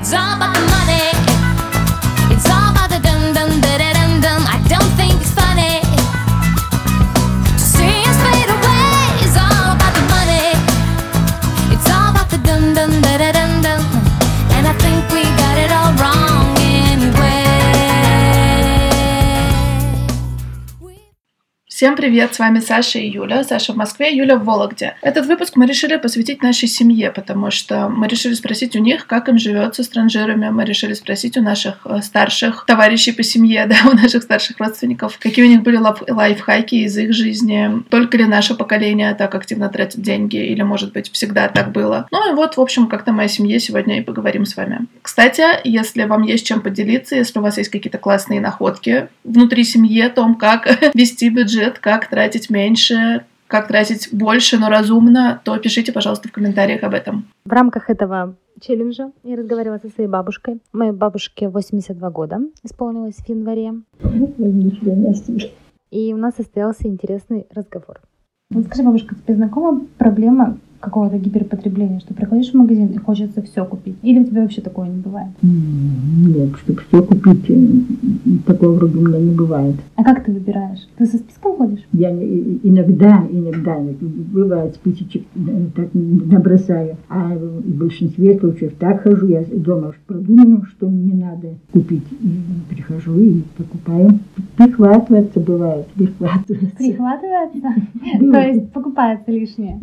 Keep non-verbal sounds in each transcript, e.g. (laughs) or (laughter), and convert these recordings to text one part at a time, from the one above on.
It's all about the money. Всем привет, с вами Саша и Юля. Саша в Москве, Юля в Вологде. Этот выпуск мы решили посвятить нашей семье, потому что мы решили спросить у них, как им живется с транжирами. Мы решили спросить у наших э, старших товарищей по семье, (laughs) да, у наших старших родственников, какие у них были лайф- лайфхаки из их жизни. Только ли наше поколение так активно тратит деньги, или, может быть, всегда так было. Ну и вот, в общем, как-то моей семье сегодня и поговорим с вами. Кстати, если вам есть чем поделиться, если у вас есть какие-то классные находки внутри семьи о том, как (laughs) вести бюджет, как тратить меньше, как тратить больше, но разумно, то пишите, пожалуйста, в комментариях об этом. В рамках этого челленджа я разговаривала со своей бабушкой. Моей бабушке 82 года исполнилось в январе. И у нас состоялся интересный разговор. Вот скажи, бабушка, тебе знакома проблема какого-то гиперпотребления, что приходишь в магазин и хочется все купить? Или у тебя вообще такого не бывает? Нет, чтобы все купить, м, такого вроде у меня не бывает. А как ты выбираешь? Ты со списком ходишь? Я иногда, иногда, бывает списочек э, так набросаю, а в большинстве случаев так хожу, я дома уж продумаю, что мне надо купить, и прихожу и покупаю. Прихватывается бывает, прихватывается. Прихватывается? То есть покупается лишнее?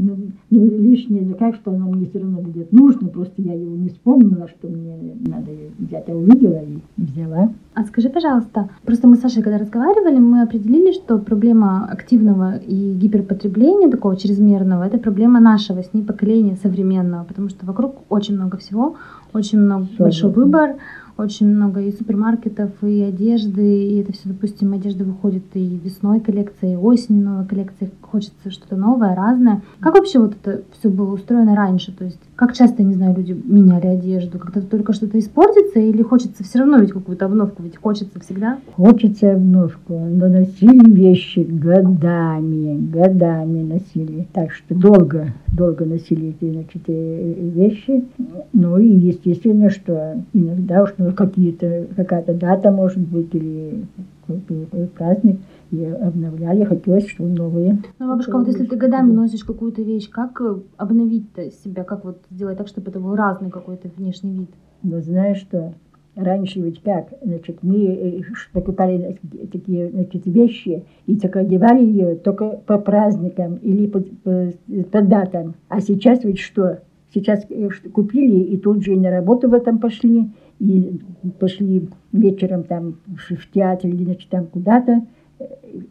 Лишнее, что оно мне все равно будет нужно, просто я его не вспомнила, что мне надо взять, а увидела и взяла. А скажи, пожалуйста, просто мы с Сашей, когда разговаривали, мы определили, что проблема активного и гиперпотребления, такого чрезмерного, это проблема нашего с ней поколения современного, потому что вокруг очень много всего, очень много, Согласна. большой выбор, очень много и супермаркетов, и одежды, и это все, допустим, одежда выходит и весной коллекция, и осенью новая коллекция, хочется что-то новое, разное. Как вообще вот это все было устроено раньше? То есть как часто, не знаю, люди меняли одежду? Когда только что-то испортится или хочется все равно ведь какую-то обновку, ведь хочется всегда? Хочется обновку, но носили вещи годами, годами носили. Так что долго, долго носили эти значит, э, вещи. Ну и естественно, что иногда уж ну, какие-то, какая-то дата может быть или какой-то какой праздник, и обновляли, хотелось, что новые. Ну, бабушка, вот если ты годами носишь какую-то вещь, как э, обновить-то себя? Как вот сделать так, чтобы это был разный какой-то внешний вид? Но знаешь что? Раньше ведь как, значит, мы э, покупали значит, такие значит, вещи и только одевали ее только по праздникам или по, по- по датам. А сейчас ведь что? Сейчас э, купили и тут же и на работу в этом пошли, и пошли вечером там в театр или значит, там куда-то.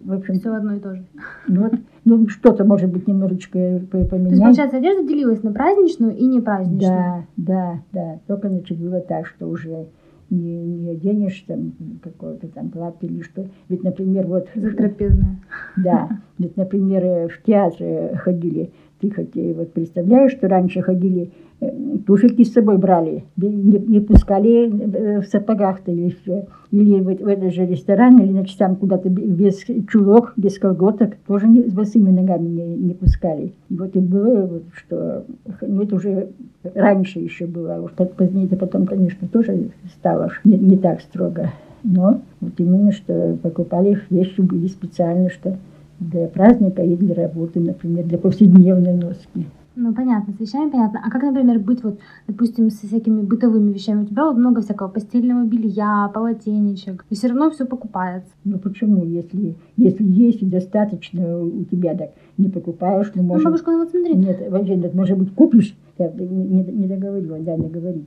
В общем, Все одно и то же. ну, вот, ну что-то может быть немножечко э, по- То есть, поменять. получается, одежда делилась на праздничную и непраздничную. Да, да, да. Только, значит, было так, что уже не, не оденешь там какое-то там платье или что. Ведь, например, вот... Затрапезная. Да. Ведь, например, в театр ходили. Хоть э, вот представляешь, что раньше ходили, э, туфельки с собой брали, не, не пускали э, в сапогах-то или. Или вот в этот же ресторан, или, значит, там куда-то без чулок, без колготок, тоже не, с босыми ногами не, не пускали. И вот и было, вот, что, ну, это уже раньше еще было, а уж по- позднее это потом, конечно, тоже стало не, не так строго. Но вот именно, что покупали вещи были специально, что для праздника и для работы, например, для повседневной носки. Ну, понятно, с вещами понятно. А как, например, быть вот, допустим, со всякими бытовыми вещами? У тебя вот много всякого постельного белья, полотенечек, и все равно все покупается. Ну почему, если, если есть и достаточно у тебя, так не покупаешь, ну Ну, может... бабушка, ну вот смотри, Нет, вообще, нет, может быть, купишь, я не, не, не договорила, да, не говорить.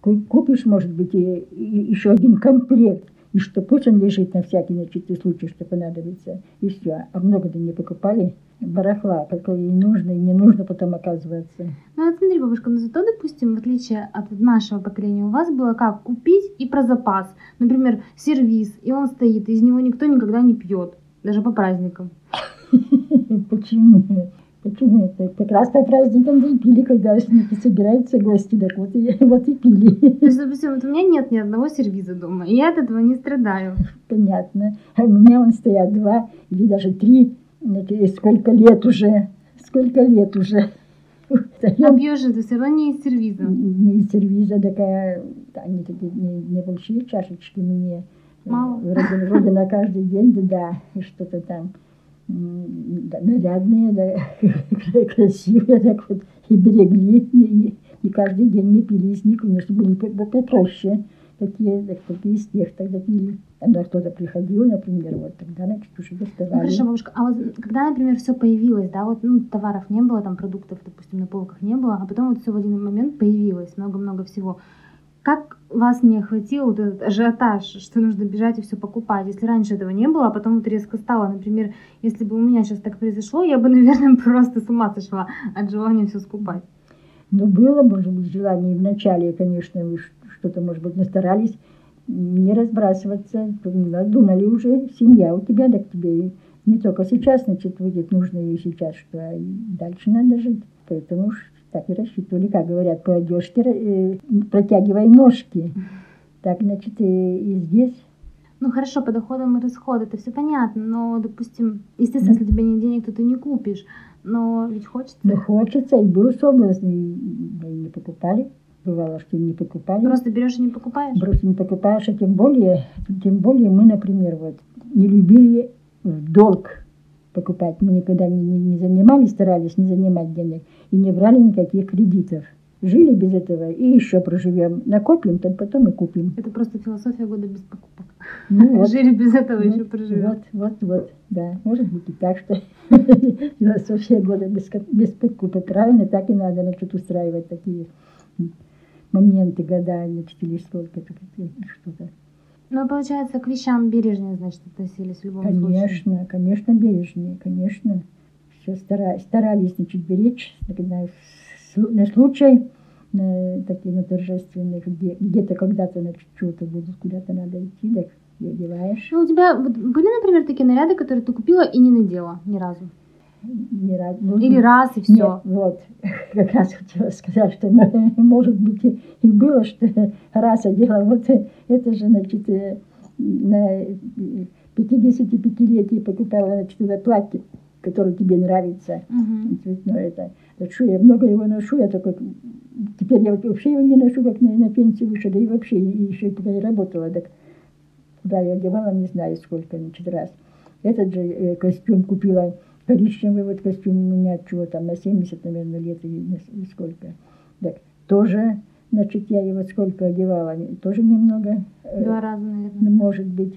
Ку- Купишь, может быть, и, и еще один комплект, и что пусть он лежит на всякий значит, случай, что понадобится, и все. А много-то не покупали барахла, какое и нужно, и не нужно потом оказывается. ну вот смотри, бабушка, ну зато, допустим, в отличие от нашего поколения, у вас было как купить и про запас. Например, сервис, и он стоит, из него никто никогда не пьет, даже по праздникам. (laughs) Почему? Почему это? Как раз по праздникам пили, когда собираются гости, так вот и, (laughs) вот и пили. То есть, допустим, вот у меня нет ни одного сервиза дома, и я от этого не страдаю. Понятно. А у меня он стоят два или даже три. И сколько лет уже? Сколько лет уже? А пьешь ты все равно не из сервиза. не из сервиза такая. они такие не- небольшие чашечки мне. э, Мало? Вроде, вроде на каждый день, да, да, и что-то там нарядные, да, (laughs) красивые, так вот, и берегли, не, не- каждый день не пили из них, конечно, были по- по- попроще, такие, так, такие из тех тогда пили. Когда кто-то приходил, например, вот тогда, уже Ну, доставали. хорошо, бабушка, а вот когда, например, все появилось, да, вот ну, товаров не было, там продуктов, допустим, на полках не было, а потом вот все в один момент появилось, много-много всего. Как вас не охватил вот этот ажиотаж, что нужно бежать и все покупать? Если раньше этого не было, а потом вот резко стало, например, если бы у меня сейчас так произошло, я бы, (laughs) наверное, просто с ума сошла от желания все скупать. Ну, было, может быть, желание вначале, конечно, вы что-то, может быть, настарались не разбрасываться. Думали уже, семья у тебя, так тебе не только сейчас, значит, будет нужно и сейчас, что а дальше надо жить. Поэтому уж так и рассчитывали, как говорят, по одежке э, протягивай ножки. Так, значит, и, и здесь Ну хорошо, по доходам и расходам, это все понятно, но, допустим, естественно, если у тебя нет денег, то ты не купишь, но ведь хочется. ну, хочется, и был соблазн, и, и не покупали. Бывало, что не покупали. Просто берешь и не покупаешь. Просто не покупаешь, а тем более, тем более мы, например, вот не любили в долг покупать. Мы никогда не, не, не занимались, старались не занимать денег и не брали никаких кредитов. Жили без этого и еще проживем. Накопим, то потом и купим. Это просто философия года без покупок. Ну, вот, Жили без этого, вот, еще проживем. вот, вот, вот, да. Может быть и так, что (laughs) философия года без, без покупок. Правильно, так и надо, значит, устраивать такие моменты, года, значит, или сколько-то, что-то. Ну, получается, к вещам бережнее, значит, относились в любом случае. Конечно, конечно, бережнее, конечно. Все старались, старались значит, беречь на, на случай на, такие на торжественных, где, где-то когда-то значит, что-то будет, куда-то надо идти, так и одеваешь. Ну, у тебя были, например, такие наряды, которые ты купила и не надела ни разу? Не раз, ну, Или раз и Нет, все? вот, (laughs) как раз хотела сказать, что (laughs) может быть и и было, что раз одела, вот это же, значит, э, на 55-летие покупала, значит, это платье, которое тебе нравится, цветное это. Что я много его ношу, я только теперь я вообще его не ношу, как на, на пенсию вышла, да и вообще и еще пока я работала, так куда я одевала, не знаю сколько, значит, раз. Этот же э, костюм купила, коричневый вот костюм у меня, чего там, на 70, наверное, лет или сколько. Так, тоже, значит, я его сколько одевала, тоже немного, э, Два раза, наверное. может быть.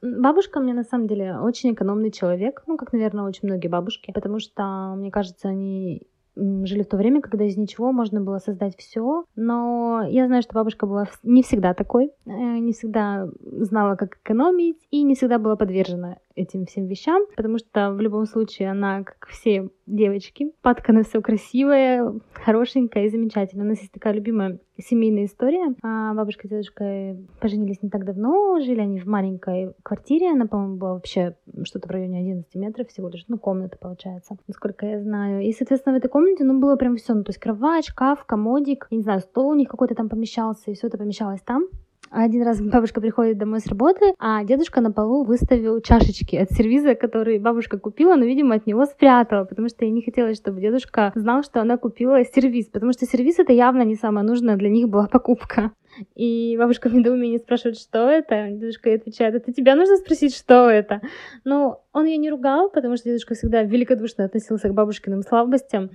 Бабушка мне на самом деле очень экономный человек, ну, как, наверное, очень многие бабушки, потому что, мне кажется, они жили в то время, когда из ничего можно было создать все, но я знаю, что бабушка была не всегда такой, э, не всегда знала, как экономить, и не всегда была подвержена этим всем вещам, потому что в любом случае она, как все девочки, падка на все красивое, хорошенькое и замечательное. У нас есть такая любимая семейная история. А, Бабушка и дедушка поженились не так давно, жили они в маленькой квартире, она, по-моему, была вообще что-то в районе 11 метров всего лишь, ну, комната получается, насколько я знаю. И, соответственно, в этой комнате, ну, было прям все, ну, то есть кровать, шкаф, комодик, я не знаю, стол у них какой-то там помещался, и все это помещалось там. Один раз бабушка приходит домой с работы, а дедушка на полу выставил чашечки от сервиза, который бабушка купила, но, видимо, от него спрятала, потому что ей не хотелось, чтобы дедушка знал, что она купила сервиз, потому что сервиз это явно не самая нужная для них была покупка. И бабушка в недоумении спрашивает, что это? Дедушка ей отвечает, это тебя нужно спросить, что это? Но он ее не ругал, потому что дедушка всегда великодушно относился к бабушкиным слабостям.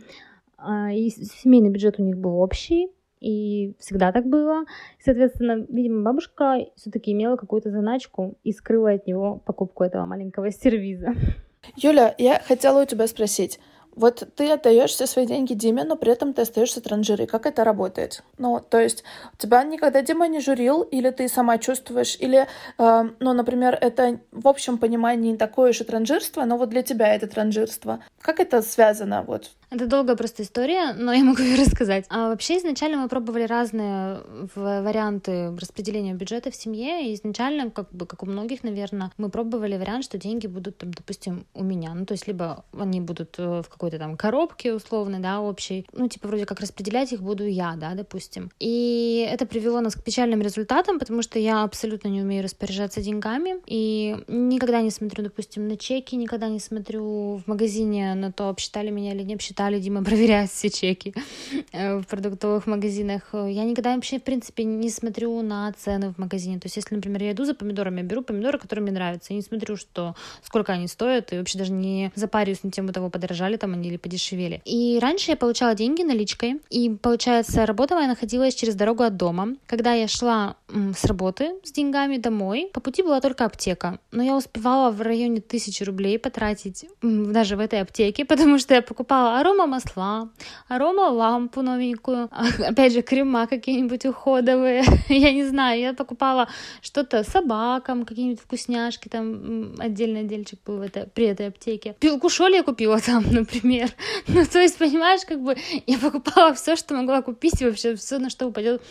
А, И семейный бюджет у них был общий, и всегда так было. Соответственно, видимо, бабушка все-таки имела какую-то заначку и скрыла от него покупку этого маленького сервиза. Юля, я хотела у тебя спросить. Вот ты отдаешь все свои деньги Диме, но при этом ты остаешься транжирой. Как это работает? Ну, то есть тебя никогда Дима не журил, или ты сама чувствуешь, или, э, ну, например, это в общем понимании не такое уж транжирство, но вот для тебя это транжирство. Как это связано? Вот Это долгая просто история, но я могу (laughs) ее рассказать. А вообще изначально мы пробовали разные в- варианты распределения бюджета в семье, и изначально, как бы, как у многих, наверное, мы пробовали вариант, что деньги будут, там, допустим, у меня. Ну, то есть, либо они будут э, в какой-то там коробке условно, да, общей. Ну, типа, вроде как распределять их буду я, да, допустим. И это привело нас к печальным результатам, потому что я абсолютно не умею распоряжаться деньгами, и никогда не смотрю, допустим, на чеки, никогда не смотрю в магазине на то, обсчитали меня или не обсчитали, читали, Дима (laughs) проверяет все чеки э, в продуктовых магазинах. Я никогда вообще, в принципе, не смотрю на цены в магазине. То есть, если, например, я иду за помидорами, я беру помидоры, которые мне нравятся. Я не смотрю, что сколько они стоят, и вообще даже не запариваюсь на тему того, подорожали там они или подешевели. И раньше я получала деньги наличкой, и, получается, работа моя находилась через дорогу от дома. Когда я шла с работы с деньгами домой, по пути была только аптека. Но я успевала в районе тысячи рублей потратить даже в этой аптеке, (laughs) потому что я покупала арома масла, арома лампу новенькую, (laughs) опять же, крема какие-нибудь уходовые, (laughs) я не знаю, я покупала что-то собакам, какие-нибудь вкусняшки, там отдельный отдельчик был в это, при этой аптеке. Пилку шоли я купила (laughs) там, например. Ну, то есть, понимаешь, как бы я покупала все, что могла купить, вообще все, на что упадет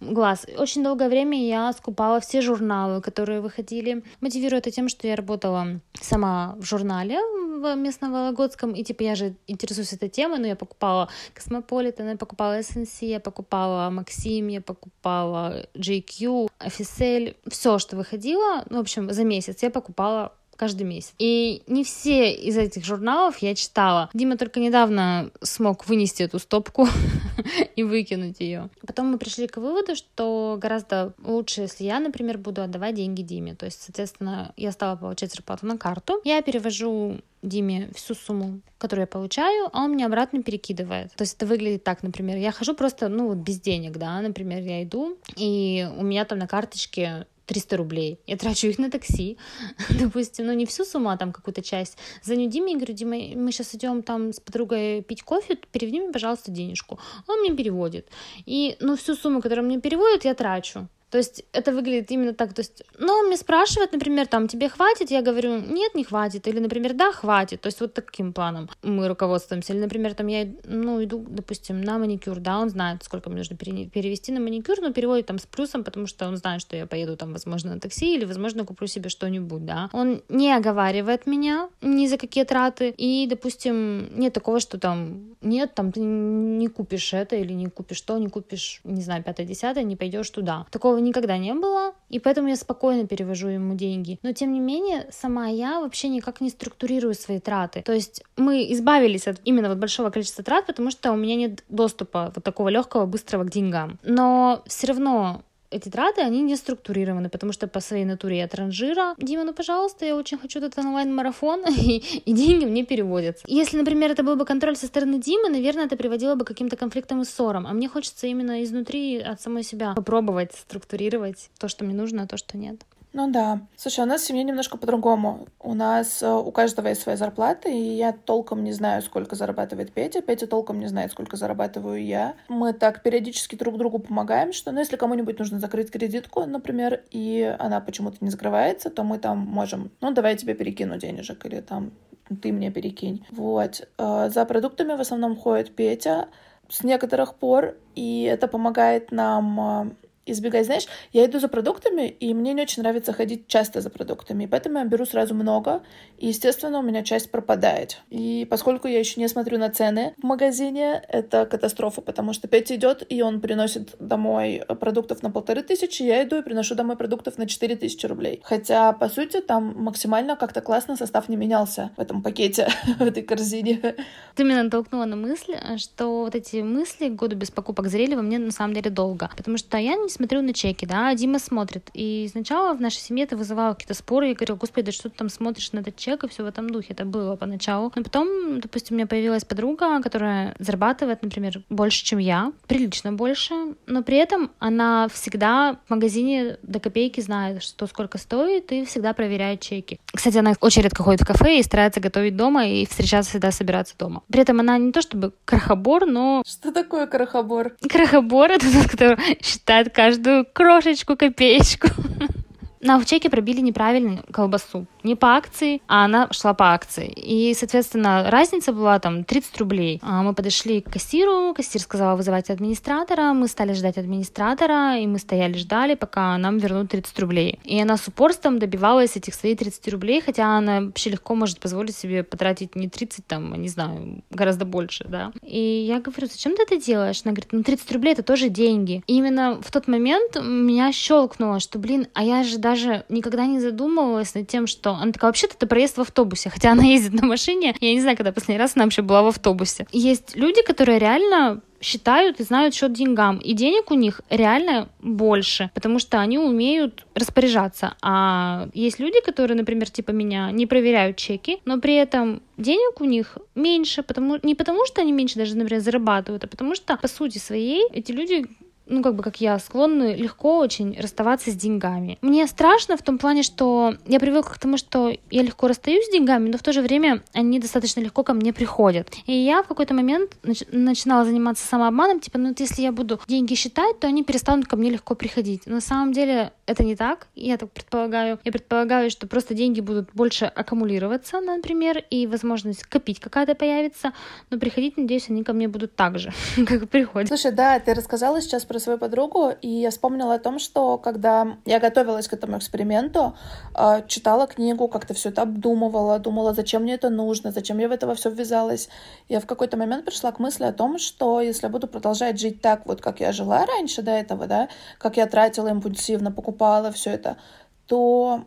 глаз. Очень долгое время я скупала все журналы, которые выходили. Мотивирую это тем, что я работала сама в журнале в местном Вологодском, и типа я же интересуюсь этой темой, но я покупала Космополитен, я покупала SNC, я покупала Максим, я покупала GQ, FSL, все, что выходило, ну, в общем, за месяц я покупала каждый месяц. И не все из этих журналов я читала. Дима только недавно смог вынести эту стопку (laughs) и выкинуть ее. Потом мы пришли к выводу, что гораздо лучше, если я, например, буду отдавать деньги Диме. То есть, соответственно, я стала получать зарплату на карту. Я перевожу Диме всю сумму, которую я получаю, а он мне обратно перекидывает. То есть это выглядит так, например, я хожу просто, ну, вот без денег, да, например, я иду, и у меня там на карточке 300 рублей. Я трачу их на такси, (laughs) допустим, ну не всю сумму, а там какую-то часть. Звоню Диме и говорю, Дима, мы сейчас идем там с подругой пить кофе, переведи мне, пожалуйста, денежку. Он мне переводит. И, ну, всю сумму, которую мне переводит, я трачу. То есть это выглядит именно так. То есть, ну, он мне спрашивает, например, там, тебе хватит? Я говорю, нет, не хватит. Или, например, да, хватит. То есть вот таким планом мы руководствуемся. Или, например, там я, ну, иду, допустим, на маникюр, да, он знает, сколько мне нужно перевести на маникюр, но переводит там с плюсом, потому что он знает, что я поеду там, возможно, на такси или, возможно, куплю себе что-нибудь, да. Он не оговаривает меня ни за какие траты. И, допустим, нет такого, что там, нет, там, ты не купишь это или не купишь то, не купишь, не знаю, пятое-десятое, не пойдешь туда. Такого никогда не было, и поэтому я спокойно перевожу ему деньги. Но тем не менее, сама я вообще никак не структурирую свои траты. То есть мы избавились от именно вот большого количества трат, потому что у меня нет доступа вот такого легкого, быстрого к деньгам. Но все равно эти траты, они не структурированы, потому что по своей натуре я транжира. Дима, ну, пожалуйста, я очень хочу этот онлайн-марафон, (laughs) и, и деньги мне переводятся. Если, например, это был бы контроль со стороны Димы, наверное, это приводило бы к каким-то конфликтам и ссорам. А мне хочется именно изнутри от самой себя попробовать структурировать то, что мне нужно, а то, что нет. Ну да. Слушай, у нас в семье немножко по-другому. У нас э, у каждого есть своя зарплата, и я толком не знаю, сколько зарабатывает Петя. Петя толком не знает, сколько зарабатываю я. Мы так периодически друг другу помогаем, что, ну, если кому-нибудь нужно закрыть кредитку, например, и она почему-то не закрывается, то мы там можем, ну, давай я тебе перекину денежек, или там ты мне перекинь. Вот. Э, за продуктами в основном ходит Петя с некоторых пор, и это помогает нам э, избегать. Знаешь, я иду за продуктами, и мне не очень нравится ходить часто за продуктами, поэтому я беру сразу много, и, естественно, у меня часть пропадает. И поскольку я еще не смотрю на цены в магазине, это катастрофа, потому что Петя идет, и он приносит домой продуктов на полторы тысячи, я иду и приношу домой продуктов на четыре тысячи рублей. Хотя, по сути, там максимально как-то классно состав не менялся в этом пакете, (laughs) в этой корзине. Ты меня натолкнула на мысль, что вот эти мысли году без покупок зрели во мне на самом деле долго, потому что я не смотрю на чеки, да, а Дима смотрит. И сначала в нашей семье это вызывало какие-то споры. Я говорю, господи, да что ты там смотришь на этот чек и все в этом духе. Это было поначалу. Но потом, допустим, у меня появилась подруга, которая зарабатывает, например, больше, чем я, прилично больше, но при этом она всегда в магазине до копейки знает, что сколько стоит, и всегда проверяет чеки. Кстати, она очень редко ходит в кафе и старается готовить дома и встречаться всегда собираться дома. При этом она не то чтобы крахобор, но... Что такое крахобор? Крахобор — это тот, который считает каждую крошечку, копеечку. На в чеке пробили неправильно колбасу не по акции, а она шла по акции. И, соответственно, разница была там 30 рублей. А мы подошли к кассиру, кассир сказала вызывать администратора, мы стали ждать администратора, и мы стояли, ждали, пока нам вернут 30 рублей. И она с упорством добивалась этих своих 30 рублей, хотя она вообще легко может позволить себе потратить не 30, там, не знаю, гораздо больше, да. И я говорю, зачем ты это делаешь? Она говорит, ну 30 рублей это тоже деньги. И именно в тот момент меня щелкнуло, что, блин, а я же даже никогда не задумывалась над тем, что она такая, вообще-то это проезд в автобусе, хотя она ездит на машине. Я не знаю, когда последний раз она вообще была в автобусе. Есть люди, которые реально считают и знают счет деньгам. И денег у них реально больше, потому что они умеют распоряжаться. А есть люди, которые, например, типа меня, не проверяют чеки, но при этом денег у них меньше, потому, не потому что они меньше даже, например, зарабатывают, а потому что, по сути своей, эти люди ну, как бы, как я, склонны легко очень расставаться с деньгами. Мне страшно в том плане, что я привыкла к тому, что я легко расстаюсь с деньгами, но в то же время они достаточно легко ко мне приходят. И я в какой-то момент нач- начинала заниматься самообманом, типа, ну, вот если я буду деньги считать, то они перестанут ко мне легко приходить. Но на самом деле это не так, я так предполагаю. Я предполагаю, что просто деньги будут больше аккумулироваться, например, и возможность копить какая-то появится, но приходить, надеюсь, они ко мне будут так же, (laughs) как приходят. Слушай, да, ты рассказала сейчас про свою подругу, и я вспомнила о том, что когда я готовилась к этому эксперименту, э, читала книгу, как-то все это обдумывала, думала, зачем мне это нужно, зачем я в это все ввязалась. Я в какой-то момент пришла к мысли о том, что если я буду продолжать жить так, вот как я жила раньше до этого, да, как я тратила импульсивно, покупала все это, то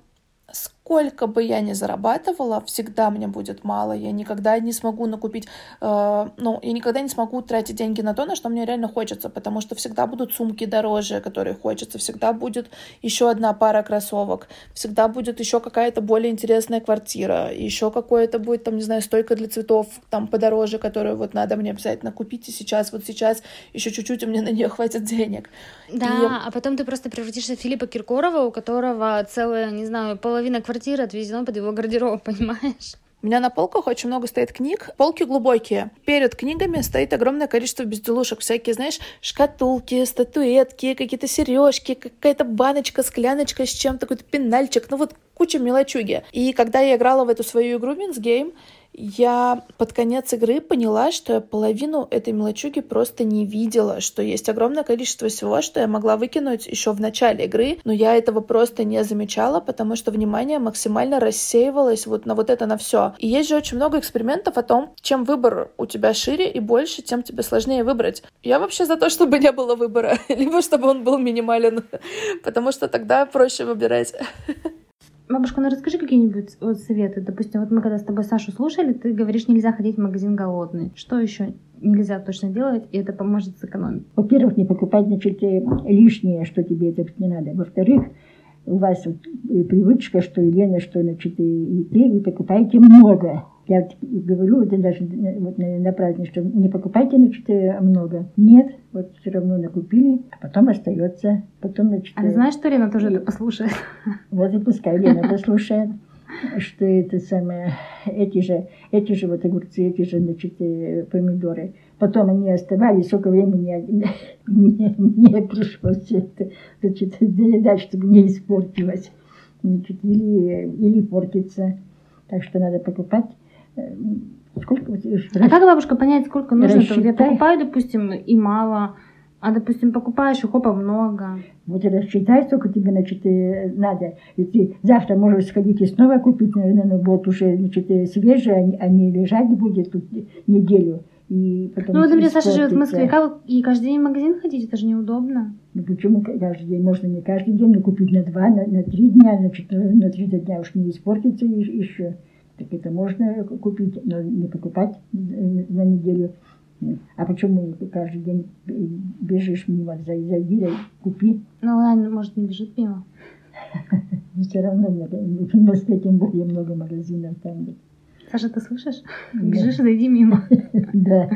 сколько бы я ни зарабатывала, всегда мне будет мало. Я никогда не смогу накупить, э, ну, я никогда не смогу тратить деньги на то, на что мне реально хочется, потому что всегда будут сумки дороже, которые хочется, всегда будет еще одна пара кроссовок, всегда будет еще какая-то более интересная квартира, еще какое-то будет, там, не знаю, стойка для цветов, там, подороже, которую вот надо мне обязательно купить, и сейчас, вот сейчас, еще чуть-чуть, и мне на нее хватит денег. Да, И- а потом ты просто превратишься в Филиппа Киркорова, у которого целая, не знаю, половина квартиры отведена под его гардероб, (laughs) понимаешь? У меня на полках очень много стоит книг. Полки глубокие. Перед книгами стоит огромное количество безделушек. Всякие, знаешь, шкатулки, статуэтки, какие-то сережки, какая-то баночка, скляночка с чем-то, какой-то пенальчик. Ну вот куча мелочуги. И когда я играла в эту свою игру Min's Game, я под конец игры поняла, что я половину этой мелочуги просто не видела, что есть огромное количество всего, что я могла выкинуть еще в начале игры, но я этого просто не замечала, потому что внимание максимально рассеивалось вот на вот это на все. И есть же очень много экспериментов о том, чем выбор у тебя шире и больше, тем тебе сложнее выбрать. Я вообще за то, чтобы не было выбора, (laughs) либо чтобы он был минимален, (laughs) потому что тогда проще выбирать. (laughs) Бабушка, ну расскажи какие-нибудь вот советы. Допустим, вот мы когда с тобой Сашу слушали, ты говоришь, нельзя ходить в магазин голодный. Что еще нельзя точно делать, и это поможет сэкономить? Во-первых, не покупать, значит, э, лишнее, что тебе это не надо. Во-вторых, у вас вот, э, привычка, что Елена, что, значит, и, и ты, вы покупаете много. Я говорю, вот даже э, вот на, на праздник, что не покупайте, значит, э, много. Нет, вот все равно накупили, а потом остается. Потом, значит, А ты э, знаешь, что Лена тоже это послушает? вот и пускай Лена послушает, что это самое, эти же, эти же вот огурцы, эти же, значит, помидоры. Потом они оставались, сколько времени (laughs) мне, мне пришлось это, значит, доедать, чтобы не испортилось. Значит, или, или портится. Так что надо покупать. Э, Сколько А как, бабушка, понять, сколько нужно? Я покупаю, допустим, и мало, а, допустим, покупаешь и хопа много. Вот и рассчитай, сколько тебе, значит, э, надо. И ты завтра можешь сходить и снова купить, наверное, но вот уже, значит, э, свежее, а не- лежать будет тут неделю. И потом Ну, вот, например, Саша живет в. Москве. Как и каждый день в магазин ходить, это же неудобно. Ну почему каждый день? Можно не каждый день, но купить на два, на, на три дня, значит, на три дня уж не испортится еще. Так это можно купить, но не покупать э, на неделю. А почему каждый день бежишь мимо, зай- зайди, да купи. Ну, она, может, не бежит мимо. (laughs) Все равно в Москве тем более много магазинов там. Саша, ты слышишь? Бежишь, зайди мимо. (laughs) Да.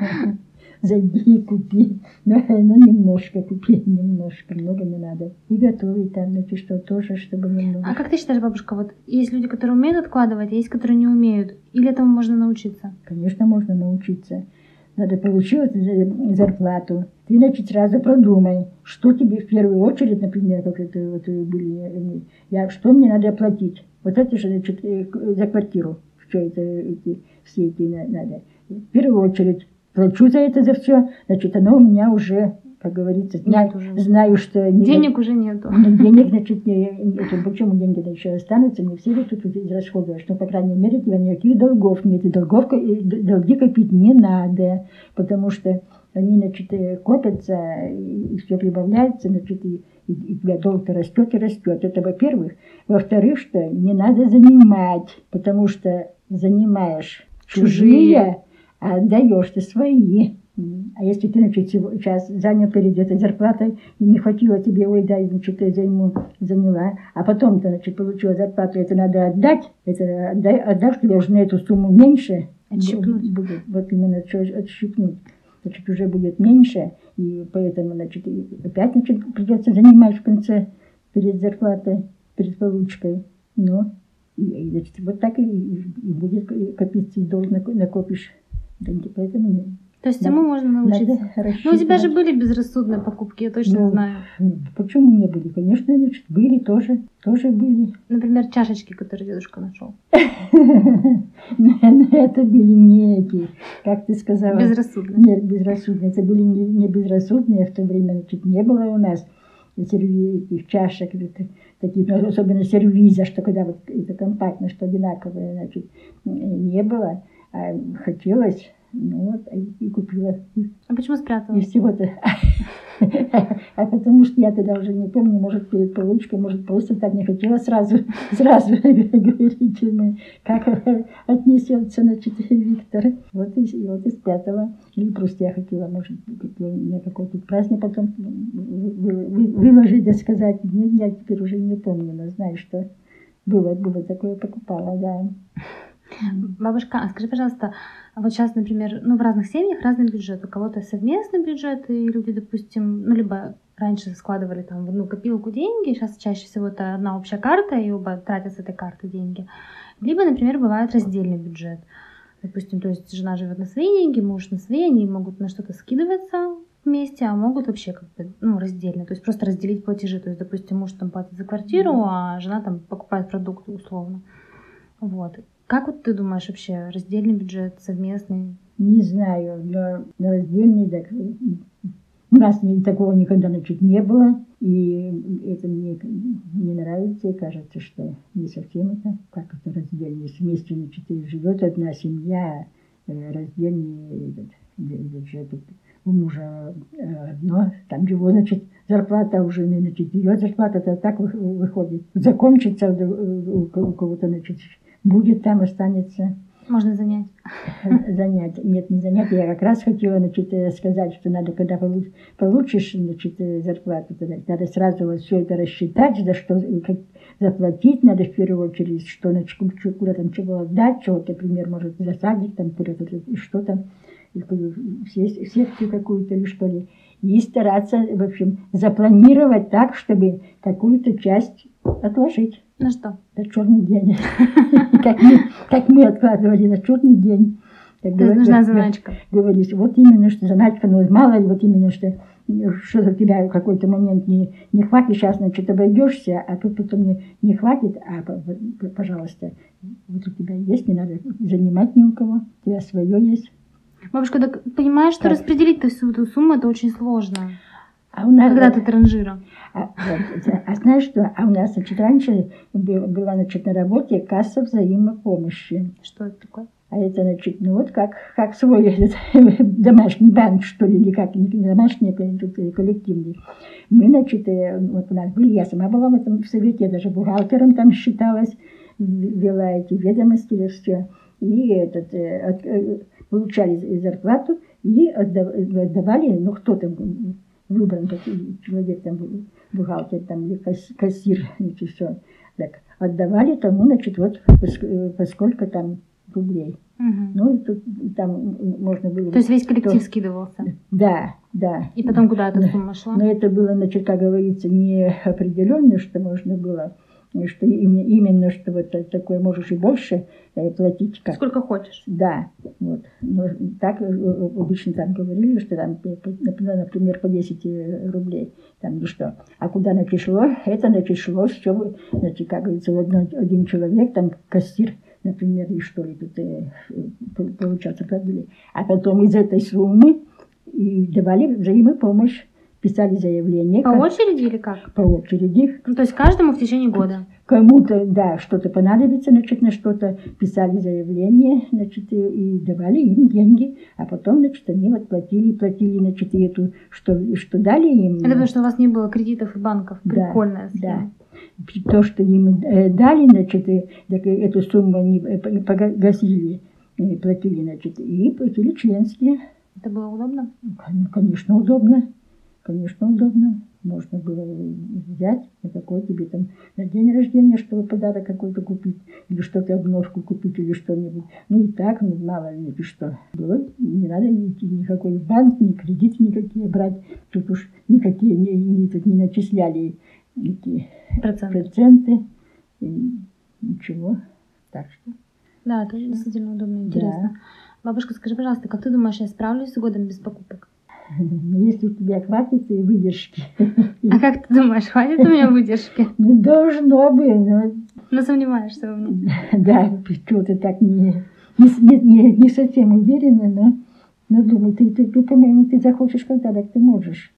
Зайди и купи. Но, но немножко купи, немножко, много не надо. И готовить там, значит, что тоже, чтобы немного. А как ты считаешь, бабушка, вот есть люди, которые умеют откладывать, а есть, которые не умеют? Или этому можно научиться? Конечно, можно научиться. Надо получить за- зарплату. Ты, значит, сразу продумай, что тебе в первую очередь, например, как это вот были, я, что мне надо оплатить. Вот это же, значит, э, за квартиру. Что это, эти, все эти на- надо. В первую очередь плачу за это, за все, значит, оно у меня уже, как говорится, зна- Нет уже. знаю, что... не- Денег уже нету. ну, (laughs) денег, значит, не, это, почему деньги еще останутся, не все ли тут израсходуешь. Но, по крайней мере, у тебя никаких долгов нет. И долгов, и долги копить не надо, потому что они, значит, э, копятся, и все прибавляется, значит, и, и, и у тебя долг растет и растет. Это во-первых. Во-вторых, что не надо занимать, потому что занимаешь чужие, а отдаешь ты свои. А если ты, значит, сейчас занял перед этой зарплатой, и не хватило тебе, ой, дай, значит, я займу, заняла, а потом ты, значит, получила зарплату, это надо отдать, это отдай, отдашь, ты должен эту сумму меньше, Отщипнуть. будет, вот именно что отщипнуть. Значит, уже будет меньше, и поэтому, значит, опять, значит, придется занимать в конце перед зарплатой, перед получкой. Ну, и, значит, вот так и, и будет копиться, и долг нако- накопишь. Деньги. Поэтому То есть Да. всему можно научиться. Ну, у тебя же были безрассудные покупки, я точно Ну, знаю. Почему не были? Конечно, значит, были тоже, тоже были. Например, чашечки, которые дедушка нашел. (laughs) Но это были не эти, как ты сказала. Безрассудные. Нет, безрассудные. Это были не, безрассудные, в то время значит, не было у нас этих чашек, это, таких, ну, особенно сервиза, что когда вот это компактно, что одинаковое, значит, не было. А хотелось, ну вот, и, и купила. А почему спрятала? и всего-то. А потому что я тогда уже не помню, может, перед получкой, может, просто так не хотела сразу, сразу (laughs) говорить ему, как отнесется, значит, Виктор. Вот и, вот и спрятала. Или просто я хотела, может, на какой-то праздник потом вы- вы- выложить, да сказать. Я теперь уже не помню, но знаю, что было, было такое, покупала, да. Бабушка, а скажи, пожалуйста, а вот сейчас, например, ну, в разных семьях разный бюджет. У кого-то совместный бюджет, и люди, допустим, ну, либо раньше складывали там в одну копилку деньги, сейчас чаще всего это одна общая карта, и оба тратят с этой карты деньги. Либо, например, бывает раздельный бюджет. Допустим, то есть жена живет на свои деньги, муж на свои, они могут на что-то скидываться вместе, а могут вообще как бы, ну, раздельно, то есть просто разделить платежи. То есть, допустим, муж там платит за квартиру, а жена там покупает продукты условно. Вот. Как вот ты думаешь вообще, раздельный бюджет, совместный? Не знаю, но раздельный, так, у нас такого никогда значит, не было. И это мне не нравится, и кажется, что не совсем это, как это раздельный. Если вместе значит, и живет одна семья, э, раздельный этот бю- бюджет. У мужа э, одно, там его, значит, зарплата у жены, значит, ее зарплата -то так вы- выходит. Закончится у кого-то, значит, будет там, останется Можно занять. (laughs) занять. Нет, не занять. Я как раз хотела значит, э, сказать, что надо, когда получ- получишь значит, э, зарплату, надо сразу вот все это рассчитать, за что э, как заплатить надо в первую очередь, что значит, куда там чего отдать, чего, например, может, за садик, там куда-то, и что там, и ку- в се- секцию какую-то или что ли. И стараться, в общем, запланировать так, чтобы какую-то часть отложить На что? на черный день. (laughs) Как мы, как мы откладывали на черный день. Как То есть нужна заначка. Говорили, вот именно, что заначка, ну мало ли, вот именно, что что-то у тебя в какой-то момент не, не хватит, сейчас, значит, обойдешься, а тут потом не, не хватит, а, пожалуйста, вот у тебя есть, не надо занимать ни у кого, у тебя свое есть. Бабушка, так понимаешь, что распределить-то всю эту сумму, это очень сложно. А у нас, Когда ты транжира. а, вот, а знаешь что, а у нас, значит, раньше был- была, значит, на работе касса взаимопомощи. Что это такое? А это, значит, ну вот как, как свой этот, (laughs) домашний банк, что ли, или как, не домашний, а э, коллективный. Мы, значит, э, вот у нас были, я сама была в этом совете, я даже бухгалтером там считалась, в- вела эти ведомости, все. И этот, э, от- получали зарплату и отдав- отдавали, ну кто там выбран такой человек, там был, бухгалтер там, или кас- кассир, (laughs) значит, все. Так, отдавали тому, значит, вот поск- поскольку там рублей. Мгм. Ну, и тут там можно было... То есть весь коллектив то- скидывался. Да, да. И потом куда эта сумма шла? Но это было, значит, как говорится, не определенно, что можно было, что именно, что вот та- такое можешь и больше э, платить, как Сколько хочешь. да, вот. Но так э, э, обычно там говорили, что там, например, по 10 э, рублей, там или что. А куда значит шло, это значит шло все, значит, как говорится, одно- один человек, там кассир, например, и что ли тут получаться платили. А потом из этой суммы и давали взаимопомощь. Писали заявление. По как- очереди или как? По очереди. Ну, то есть каждому в течение года. Кому-то, да, что-то понадобится, значит, на что-то писали заявление, значит, и, и давали им деньги, а потом, значит, они вот платили, платили, значит, и эту, что, что дали им. Это потому что у вас не было кредитов и банков. Да, Прикольная да. схема. То, что им э, дали, значит, эту сумму они э, погасили, платили, значит, и платили членские. Это было удобно? Кон- Конечно, удобно. Конечно, удобно. Можно было взять, на какой тебе там на день рождения, чтобы подарок какой-то купить, или что-то обновку купить, или что-нибудь. Ну и так, ну мало ли ты что. Было, не надо идти никакой в банк, ни кредиты никакие брать. Тут уж никакие не, не, тут не начисляли эти Проценты. проценты. И ничего. Так что. Да, это действительно удобно и интересно. Бабушка, скажи, пожалуйста, как ты думаешь, я справлюсь с годом без покупок? (laughs) Если у тебя хватит и выдержки, А как ты думаешь, хватит у меня выдержки? (laughs) ну должно бы, но Ну, сомневаешься во мне. (laughs) Да, что-то так не, не, не, не совсем уверена, но, но думаю, ты, ты, ты, по-моему, ты захочешь когда, так ты можешь.